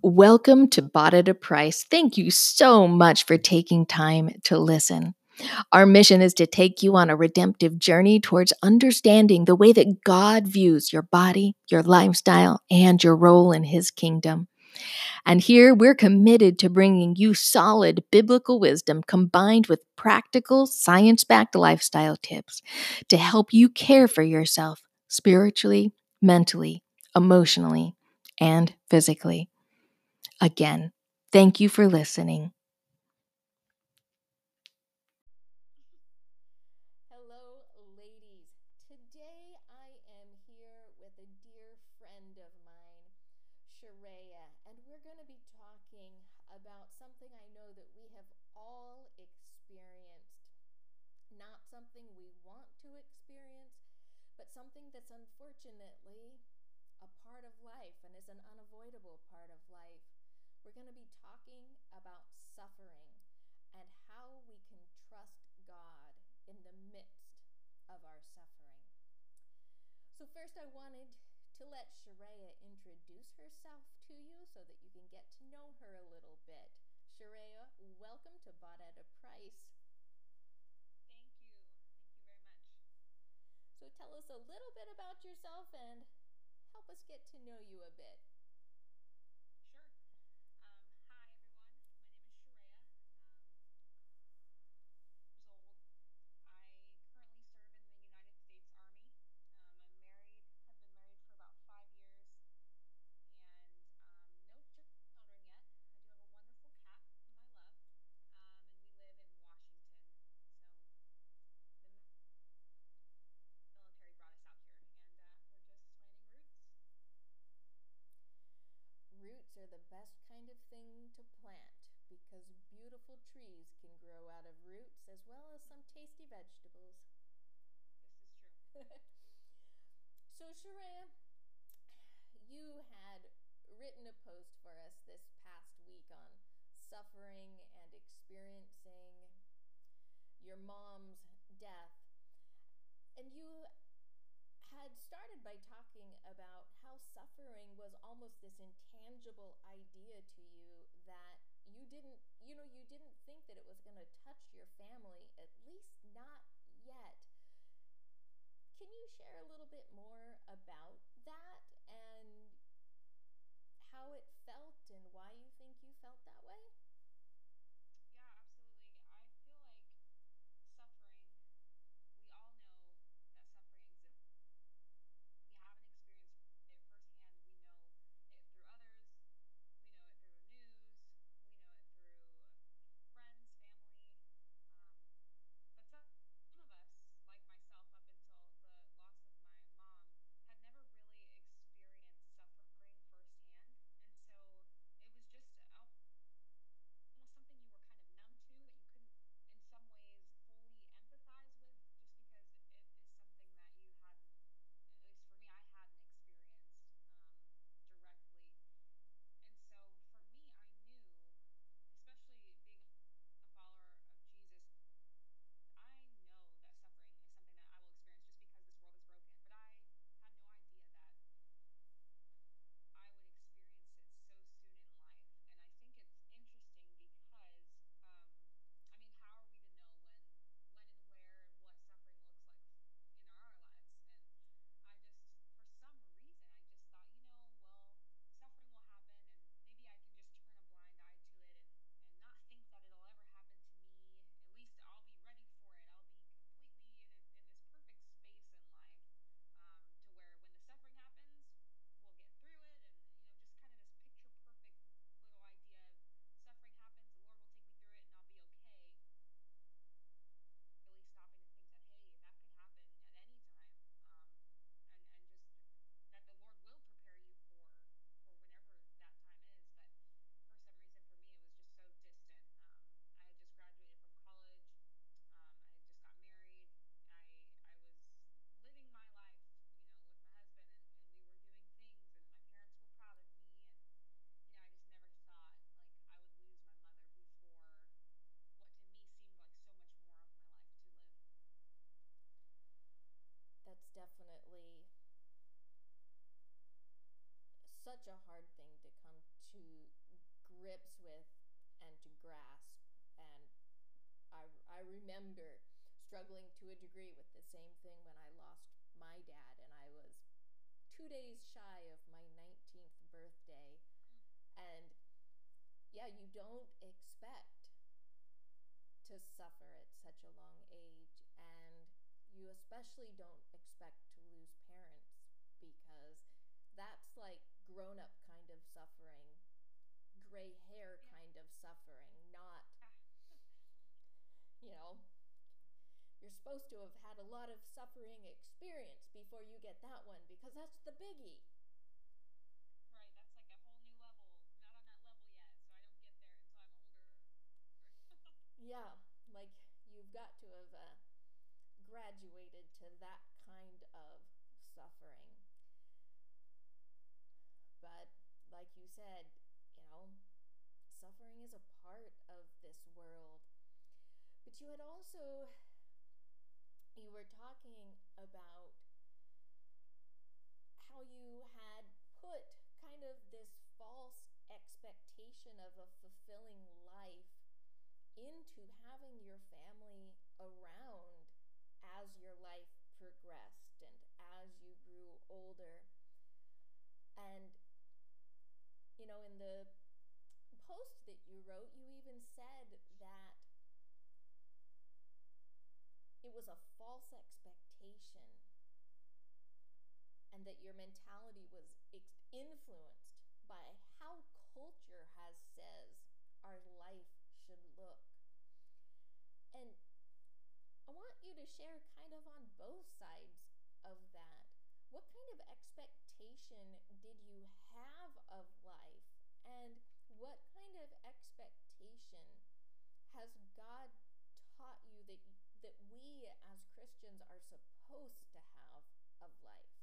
Welcome to Bought at a Price. Thank you so much for taking time to listen. Our mission is to take you on a redemptive journey towards understanding the way that God views your body, your lifestyle, and your role in His kingdom. And here we're committed to bringing you solid biblical wisdom combined with practical, science backed lifestyle tips to help you care for yourself spiritually, mentally, emotionally, and physically. Again, thank you for listening. Hello, ladies. Today I am here with a dear friend of mine, Shareya, and we're going to be talking about something I know that we have all experienced. Not something we want to experience, but something that's unfortunately a part of life and is an unavoidable part of life. We're going to be talking about suffering and how we can trust God in the midst of our suffering. So, first, I wanted to let Shareya introduce herself to you so that you can get to know her a little bit. Shareya, welcome to Bought at a Price. Thank you. Thank you very much. So, tell us a little bit about yourself and help us get to know you a bit. are the best kind of thing to plant because beautiful trees can grow out of as well as some tasty vegetables. This is true. so, Shareya, you had written a post for us this past week on suffering and experiencing your mom's death. And you had started by talking about how suffering was almost this intangible idea to you that you didn't, you know, you didn't think that it was going to touch your family, at least not yet. Can you share a little bit more about that and how it felt and why you think you felt that way? Grasp. And I, I remember struggling to a degree with the same thing when I lost my dad, and I was two days shy of my 19th birthday. And yeah, you don't expect to suffer at such a long age, and you especially don't expect to lose parents because that's like grown up kind of suffering, gray hair Yeah. kind of suffering, not, you know, you're supposed to have had a lot of suffering experience before you get that one because that's the biggie. Right, that's like a whole new level. I'm not on that level yet, so I don't get there until I'm older. Yeah, like you've got to have uh, graduated to that kind of suffering. But like you said, know, suffering is a part of this world. But you had also you were talking about how you had put kind of this false expectation of a fulfilling life into having your family around as your life progressed and as you grew older. And, you know, in the post that you wrote, you even said that it was a false expectation and that your mentality was influenced by how culture has says our life should look. And I want you to share kind of on both sides of that. What kind of expectation did you have of life? And what kind of expectation has God taught you that that we as Christians are supposed to have of life?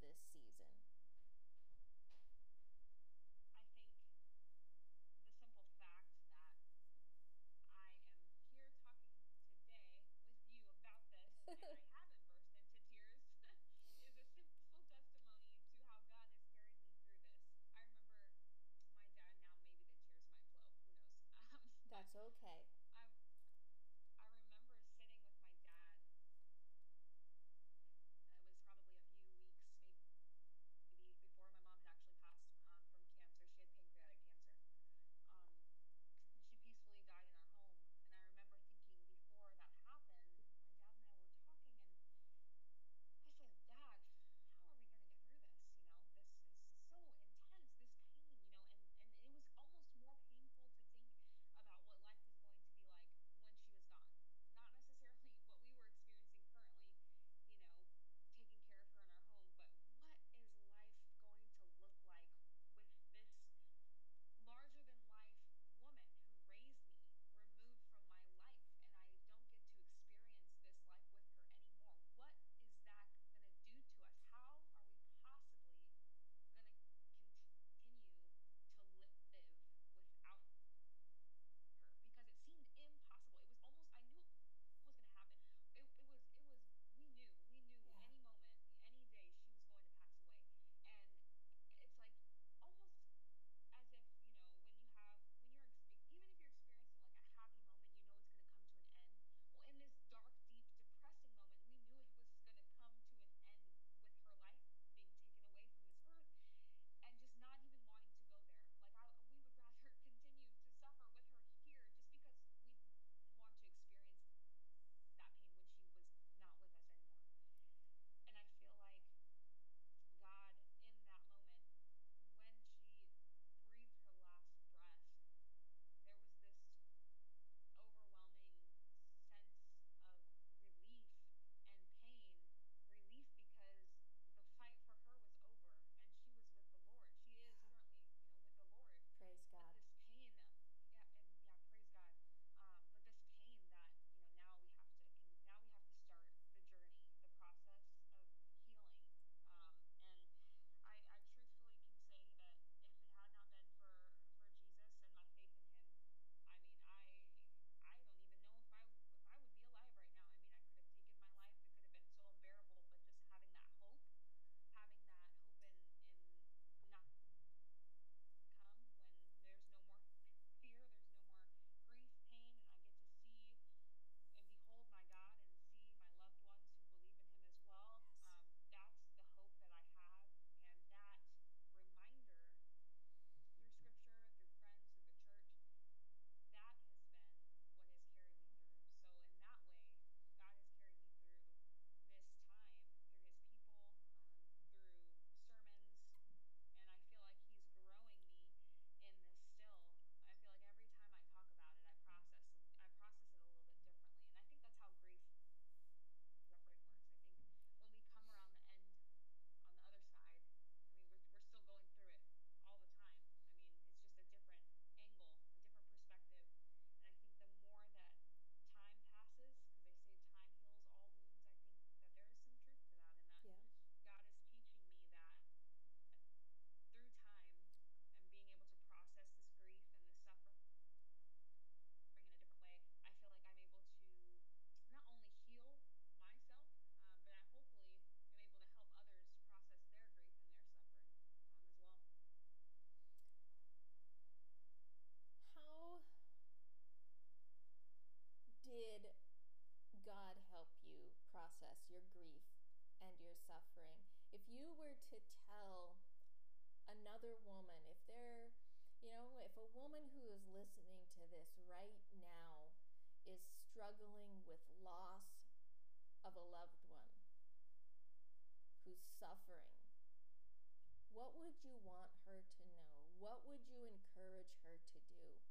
this season. another woman, if they're, you know, if a woman who is listening to this right now is struggling with loss of a loved one who's suffering, what would you want her to know? What would you encourage her to do?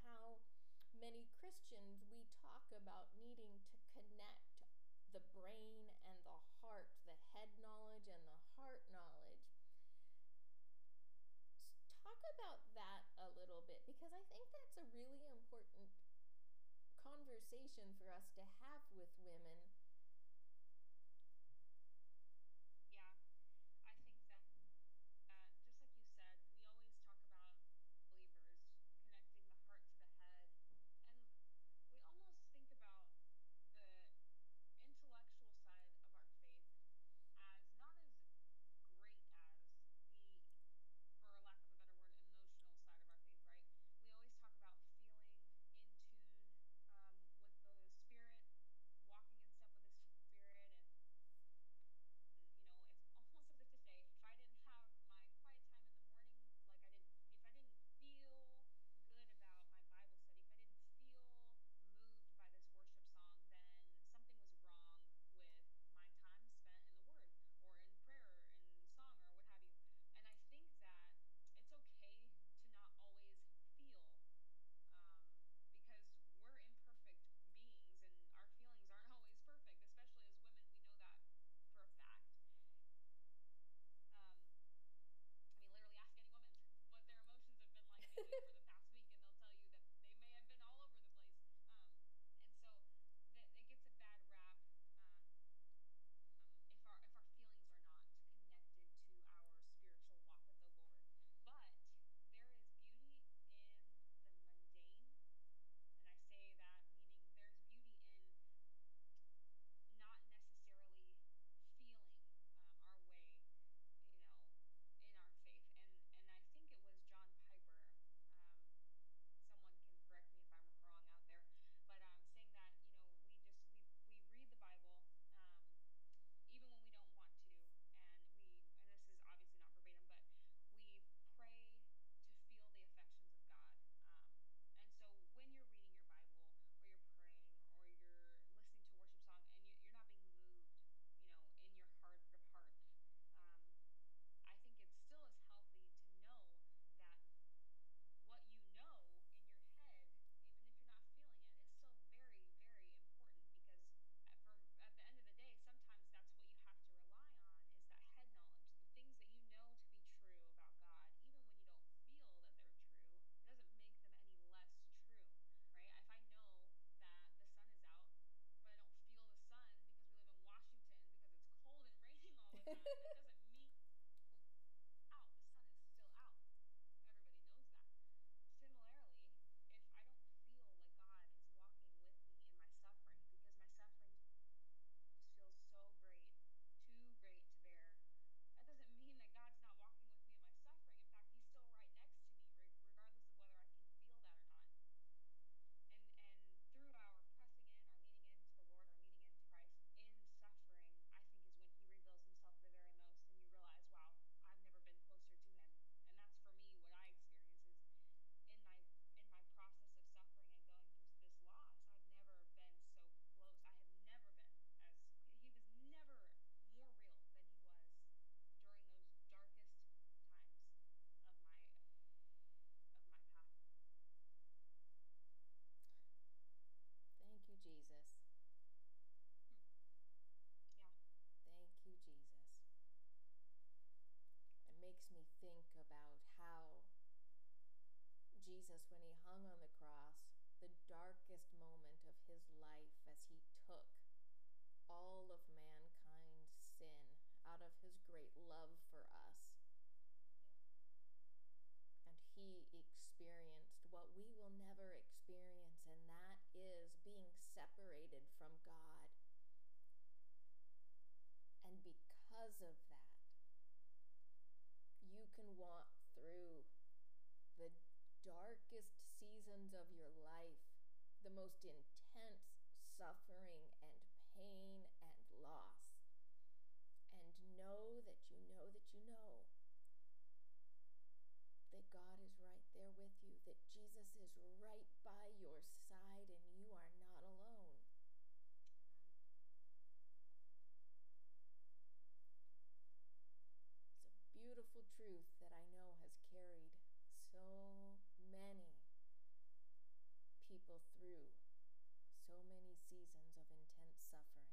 how many Christians we talk about needing to connect the brain and the heart, the head knowledge and the heart knowledge. Talk about that a little bit because I think that's a really important conversation for us to have with women of that, you can walk through the darkest seasons of your life, the most intense suffering and pain and loss, and know that you know that you know that God is right there with you, that Jesus is right by your side, and you are not alone. It's a beautiful truth that I know has carried so many people through so many seasons of intense suffering.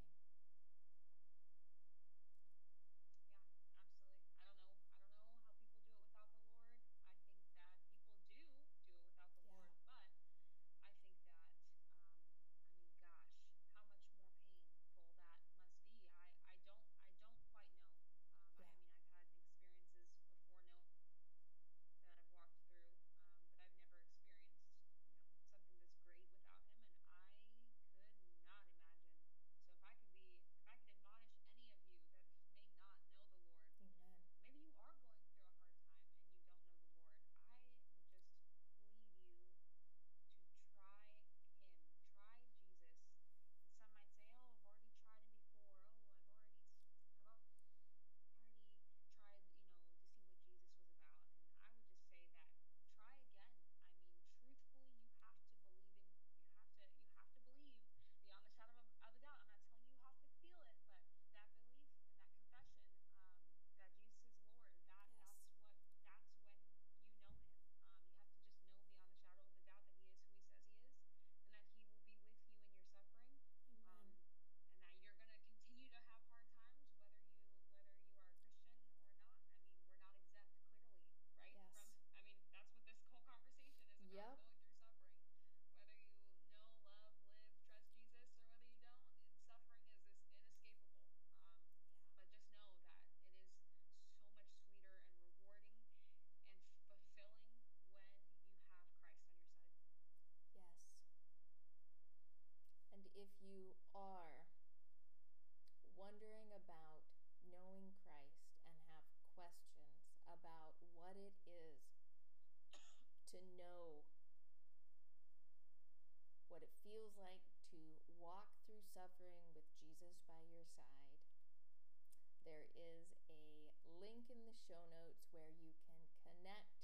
Show notes where you can connect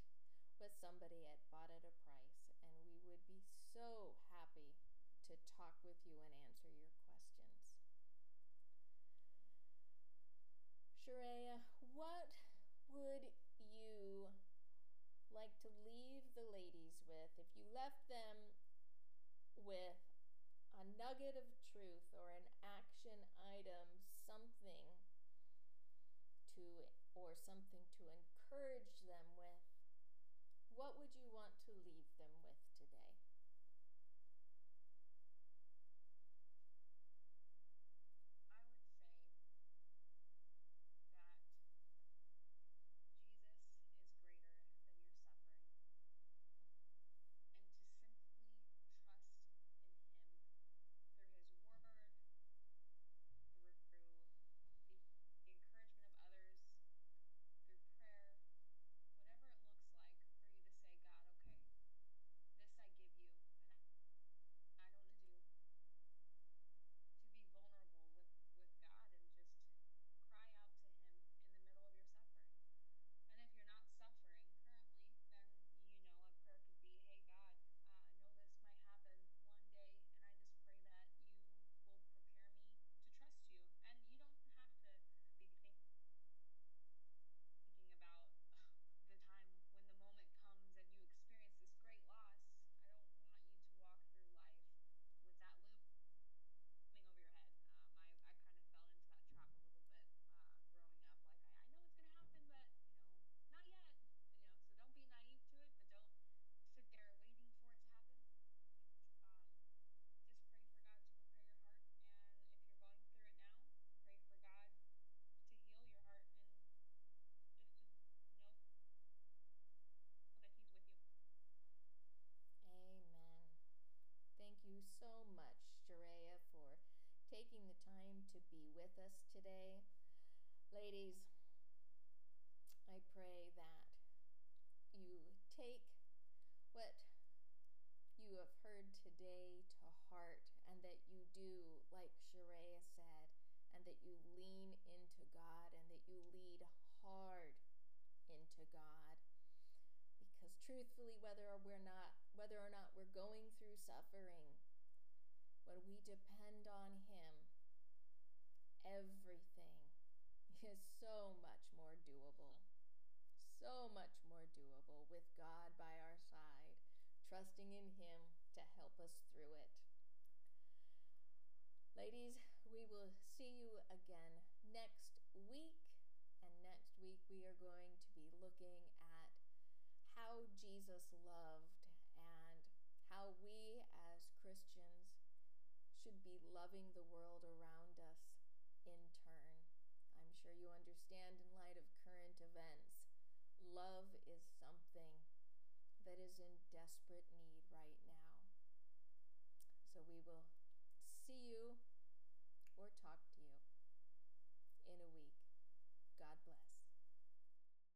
with somebody at Bought at a Price, and we would be so happy to talk with you and answer your questions. Shareya, what would you like to leave the ladies with if you left them with a nugget of truth or an action item, something to or something to encourage them with? What would you want to leave them with today? this with us today. Ladies, I pray that you take what you have today to heart and that you do, like Shareya said, and that you lean into God and that you lead hard into God. Because truthfully, whether we're not whether or not we're going through suffering, when we depend on Him, everything is so much more doable. So much more doable with God by our side, trusting in Him to help us through it. Ladies, we will see you again next week. And next week, we are going to be looking at how Jesus loved and how we as Christians should be loving the world around us in turn. I'm sure you understand in light of current events, love is something that is in desperate need right now. So we will see you or talk to you in a week. God bless.